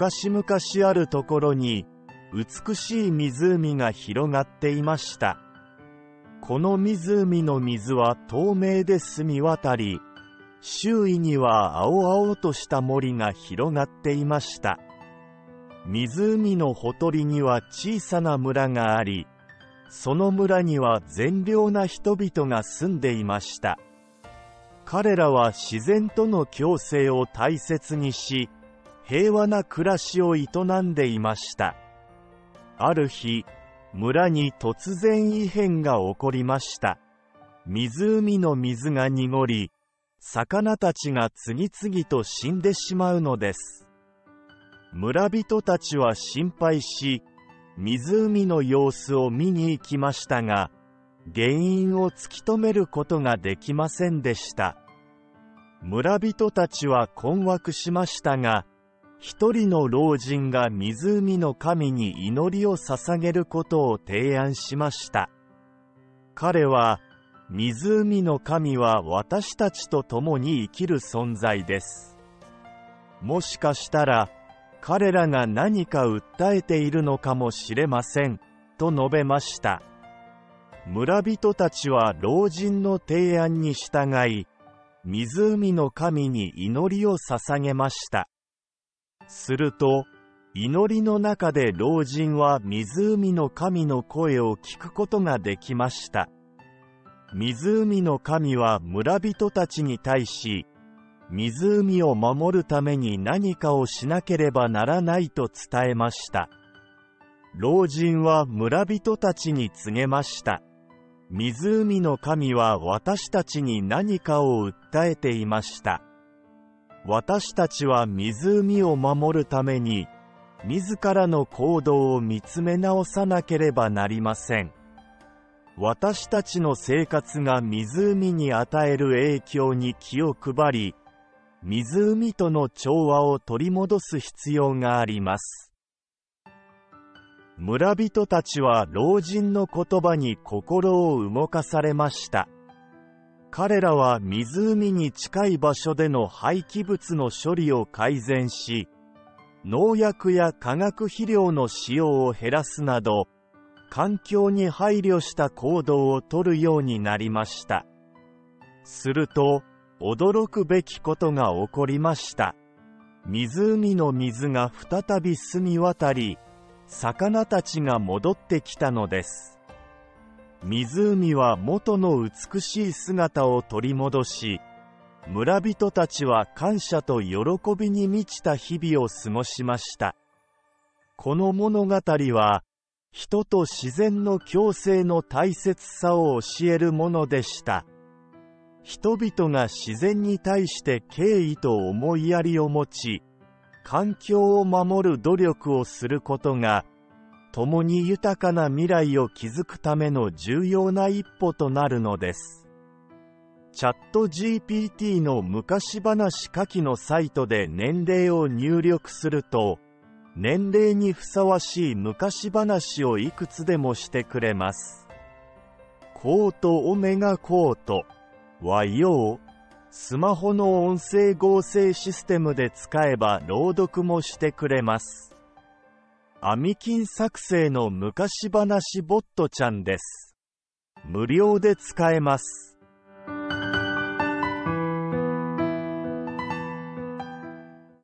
昔々あるところに美しい湖が広がっていました。この湖の水は透明で澄み渡り、周囲には青々とした森が広がっていました。湖のほとりには小さな村があり、その村には善良な人々が住んでいました。彼らは自然との共生を大切にし、平和な暮らしを営んでいました。ある日、村に突然異変が起こりました。湖の水が濁り、魚たちが次々と死んでしまうのです。村人たちは心配し、湖の様子を見に行きましたが、原因を突き止めることができませんでした。村人たちは困惑しましたが、一人の老人が湖の神に祈りを捧げることを提案しました。彼は、湖の神は私たちと共に生きる存在です。もしかしたら、彼らが何か訴えているのかもしれません、と述べました。村人たちは老人の提案に従い、湖の神に祈りを捧げました。すると、祈りの中で老人は湖の神の声を聞くことができました。湖の神は村人たちに対し、湖を守るために何かをしなければならないと伝えました。老人は村人たちに告げました。湖の神は私たちに何かを訴えていました。私たちは湖を守るために、自らの行動を見つめ直さなければなりません。私たちの生活が湖に与える影響に気を配り、湖との調和を取り戻す必要があります。村人たちは老人の言葉に心を動かされました。彼らは湖に近い場所での廃棄物の処理を改善し、農薬や化学肥料の使用を減らすなど、環境に配慮した行動をとるようになりました。すると、驚くべきことが起こりました。湖の水が再び澄み渡り、魚たちが戻ってきたのです。湖は元の美しい姿を取り戻し、村人たちは感謝と喜びに満ちた日々を過ごしました。この物語は、人と自然の共生の大切さを教えるものでした。人々が自然に対して敬意と思いやりを持ち、環境を守る努力をすることが、共に豊かな未来を築くための重要な一歩となるのです。チャット GPT の昔話下記のサイトで年齢を入力すると、年齢にふさわしい昔話をいくつでもしてくれます。コートオメガコートはよう、スマホの音声合成システムで使えば朗読もしてくれます。アミキン作成の昔話ボットちゃんです。無料で使えます。